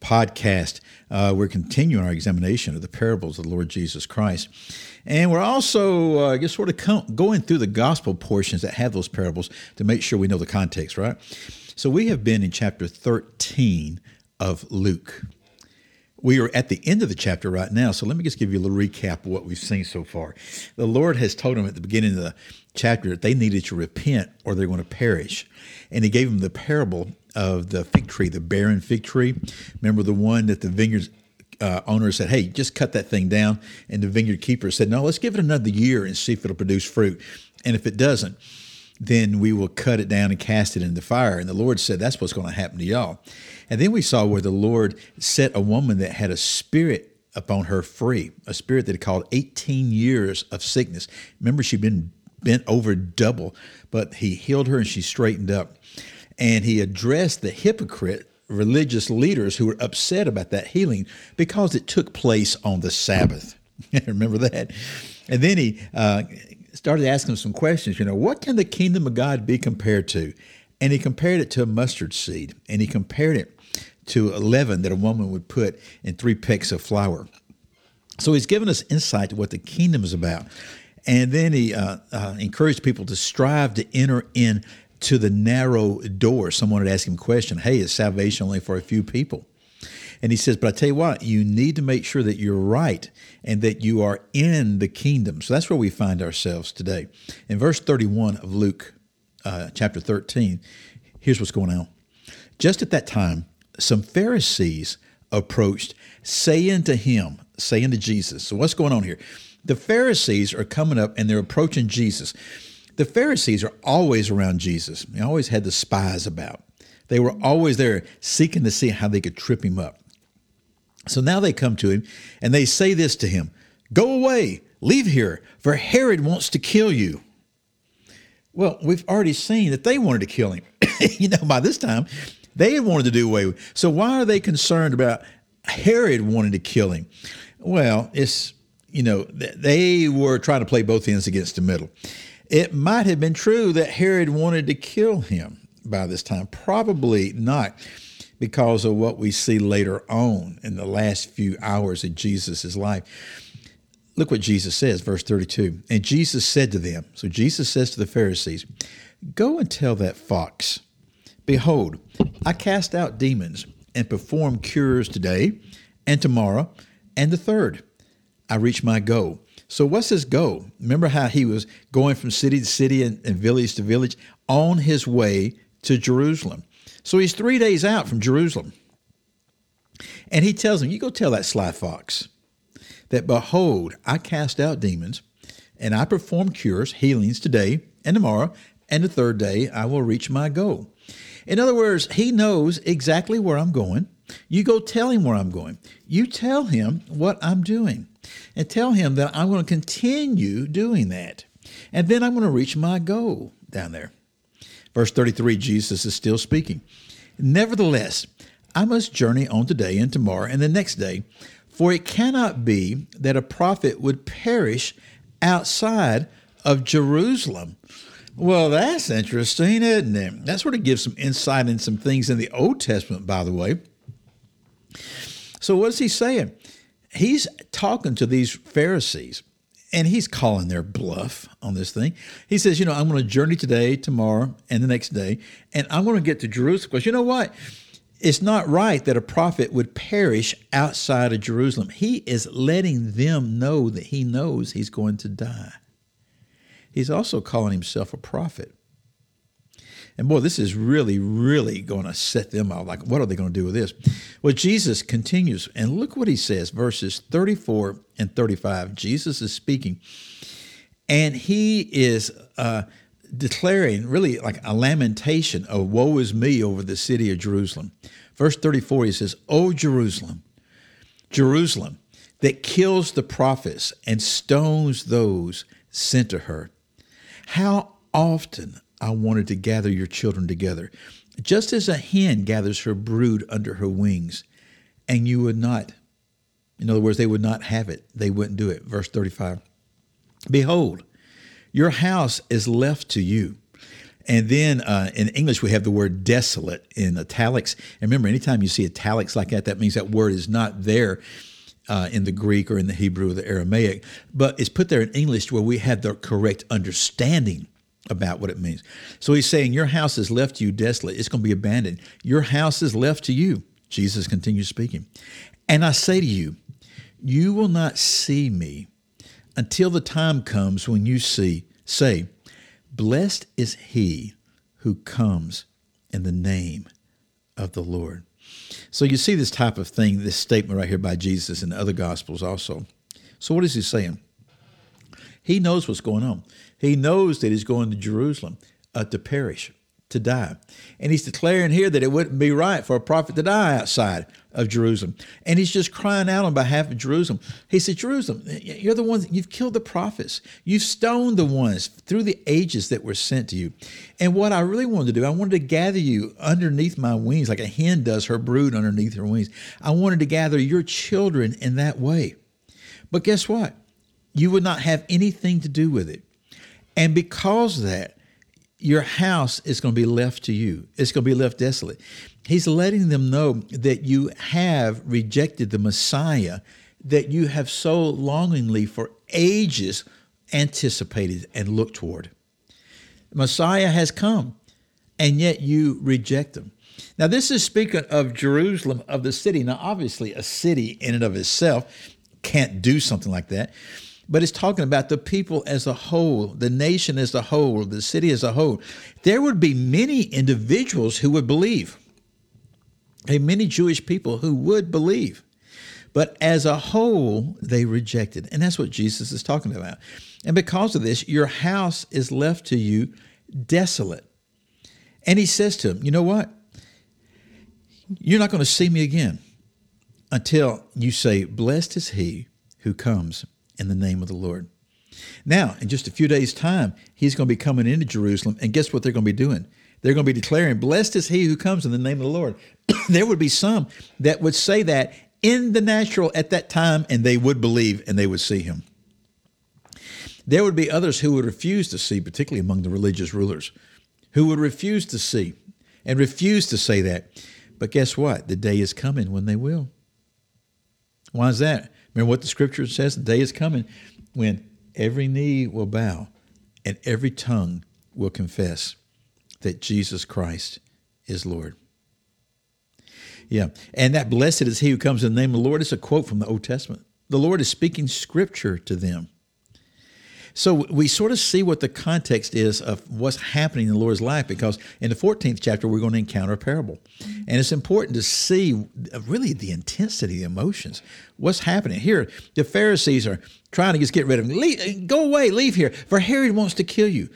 podcast. Uh, we're continuing our examination of the parables of the Lord Jesus Christ. And we're also, uh, guess, sort of going through the gospel portions that have those parables to make sure we know the context, right? So we have been in chapter 13 of Luke. We are at the end of the chapter right now, so let me just give you a little recap of what we've seen so far. The Lord has told them at the beginning of the chapter that they needed to repent or they're going to perish. And He gave them the parable of the fig tree, the barren fig tree. Remember the one that the vineyard uh, owner said, "Hey, just cut that thing down," and the vineyard keeper said, "No, let's give it another year and see if it'll produce fruit. And if it doesn't, then we will cut it down and cast it in the fire." And the Lord said, "That's what's going to happen to y'all." And then we saw where the Lord set a woman that had a spirit upon her free, a spirit that had called 18 years of sickness. Remember, she'd been bent over double, but He healed her and she straightened up and he addressed the hypocrite religious leaders who were upset about that healing because it took place on the Sabbath. Remember that? And then he uh, started asking some questions. You know, what can the kingdom of God be compared to? And he compared it to a mustard seed, and he compared it to a leaven that a woman would put in three pecks of flour. So he's given us insight to what the kingdom is about. And then he uh, uh, encouraged people to strive to enter in to the narrow door. Someone had asked him a question Hey, is salvation only for a few people? And he says, But I tell you what, you need to make sure that you're right and that you are in the kingdom. So that's where we find ourselves today. In verse 31 of Luke uh, chapter 13, here's what's going on. Just at that time, some Pharisees approached, saying to him, saying to Jesus. So what's going on here? The Pharisees are coming up and they're approaching Jesus. The Pharisees are always around Jesus. They always had the spies about. They were always there seeking to see how they could trip him up. So now they come to him and they say this to him Go away, leave here, for Herod wants to kill you. Well, we've already seen that they wanted to kill him. you know, by this time, they had wanted to do away with. So why are they concerned about Herod wanting to kill him? Well, it's you know they were trying to play both ends against the middle. It might have been true that Herod wanted to kill him by this time. Probably not because of what we see later on in the last few hours of Jesus' life. Look what Jesus says, verse 32. And Jesus said to them, so Jesus says to the Pharisees, Go and tell that fox, Behold, I cast out demons and perform cures today and tomorrow and the third. I reach my goal. So, what's his goal? Remember how he was going from city to city and, and village to village on his way to Jerusalem. So, he's three days out from Jerusalem. And he tells them, You go tell that sly fox that, behold, I cast out demons and I perform cures, healings today and tomorrow, and the third day I will reach my goal. In other words, he knows exactly where I'm going. You go tell him where I'm going. You tell him what I'm doing and tell him that I'm going to continue doing that. And then I'm going to reach my goal down there. Verse 33, Jesus is still speaking. Nevertheless, I must journey on today and tomorrow and the next day, for it cannot be that a prophet would perish outside of Jerusalem. Well, that's interesting, isn't it? That sort of gives some insight in some things in the Old Testament, by the way. So, what is he saying? he's talking to these Pharisees and he's calling their bluff on this thing. He says, You know, I'm going to journey today, tomorrow, and the next day, and I'm going to get to Jerusalem. Because you know what? It's not right that a prophet would perish outside of Jerusalem. He is letting them know that he knows he's going to die. He's also calling himself a prophet. And boy, this is really, really going to set them out. Like, what are they going to do with this? Well, Jesus continues, and look what he says, verses 34 and 35. Jesus is speaking, and he is uh, declaring really like a lamentation of woe is me over the city of Jerusalem. Verse 34, he says, O Jerusalem, Jerusalem, that kills the prophets and stones those sent to her. How often I wanted to gather your children together, just as a hen gathers her brood under her wings, and you would not. In other words, they would not have it. They wouldn't do it. Verse 35 Behold, your house is left to you. And then uh, in English, we have the word desolate in italics. And remember, anytime you see italics like that, that means that word is not there uh, in the Greek or in the Hebrew or the Aramaic, but it's put there in English where we have the correct understanding about what it means. So he's saying, Your house is left to you desolate. It's going to be abandoned. Your house is left to you. Jesus continues speaking. And I say to you, you will not see me until the time comes when you see, say, Blessed is he who comes in the name of the Lord. So you see this type of thing, this statement right here by Jesus in the other Gospels also. So what is he saying? He knows what's going on. He knows that he's going to Jerusalem uh, to perish, to die. And he's declaring here that it wouldn't be right for a prophet to die outside of Jerusalem. And he's just crying out on behalf of Jerusalem. He said, Jerusalem, you're the ones, you've killed the prophets. You've stoned the ones through the ages that were sent to you. And what I really wanted to do, I wanted to gather you underneath my wings, like a hen does her brood underneath her wings. I wanted to gather your children in that way. But guess what? You would not have anything to do with it. And because that, your house is going to be left to you. It's going to be left desolate. He's letting them know that you have rejected the Messiah that you have so longingly for ages anticipated and looked toward. Messiah has come, and yet you reject him. Now, this is speaking of Jerusalem, of the city. Now, obviously, a city in and of itself can't do something like that but it's talking about the people as a whole, the nation as a whole, the city as a whole. There would be many individuals who would believe, hey, many Jewish people who would believe. But as a whole, they rejected. And that's what Jesus is talking about. And because of this, your house is left to you desolate. And he says to him, You know what? You're not going to see me again until you say, Blessed is he who comes in the name of the Lord. Now, in just a few days' time, he's going to be coming into Jerusalem, and guess what they're going to be doing? They're going to be declaring, Blessed is he who comes in the name of the Lord. there would be some that would say that in the natural at that time, and they would believe and they would see him. There would be others who would refuse to see, particularly among the religious rulers, who would refuse to see and refuse to say that. But guess what? The day is coming when they will. Why is that? Remember what the scripture says? The day is coming when every knee will bow and every tongue will confess that Jesus Christ is Lord. Yeah. And that blessed is he who comes in the name of the Lord is a quote from the Old Testament. The Lord is speaking scripture to them. So we sort of see what the context is of what's happening in the Lord's life because in the 14th chapter, we're going to encounter a parable. Mm-hmm. And it's important to see uh, really the intensity, the emotions, what's happening. Here, the Pharisees are trying to just get rid of him. Leave, uh, go away, leave here, for Herod wants to kill you.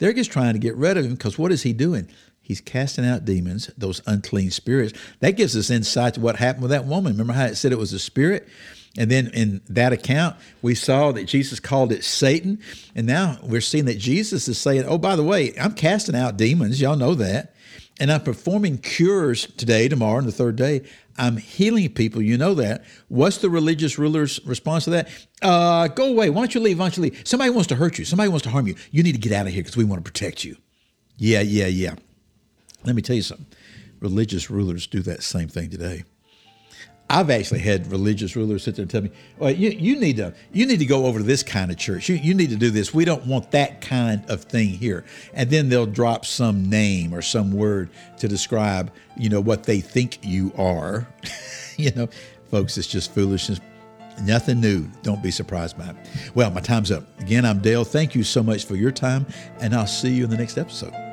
They're just trying to get rid of him because what is he doing? He's casting out demons, those unclean spirits. That gives us insight to what happened with that woman. Remember how it said it was a spirit? And then in that account, we saw that Jesus called it Satan. And now we're seeing that Jesus is saying, oh, by the way, I'm casting out demons. Y'all know that. And I'm performing cures today, tomorrow, and the third day. I'm healing people. You know that. What's the religious ruler's response to that? Uh, go away. Why don't you leave? Why don't you leave? Somebody wants to hurt you. Somebody wants to harm you. You need to get out of here because we want to protect you. Yeah, yeah, yeah. Let me tell you something. Religious rulers do that same thing today. I've actually had religious rulers sit there and tell me, well, you, you need to you need to go over to this kind of church. You, you need to do this. We don't want that kind of thing here. And then they'll drop some name or some word to describe, you know, what they think you are. you know, folks, it's just foolishness. Nothing new. Don't be surprised by it. Well, my time's up. Again, I'm Dale. Thank you so much for your time, and I'll see you in the next episode.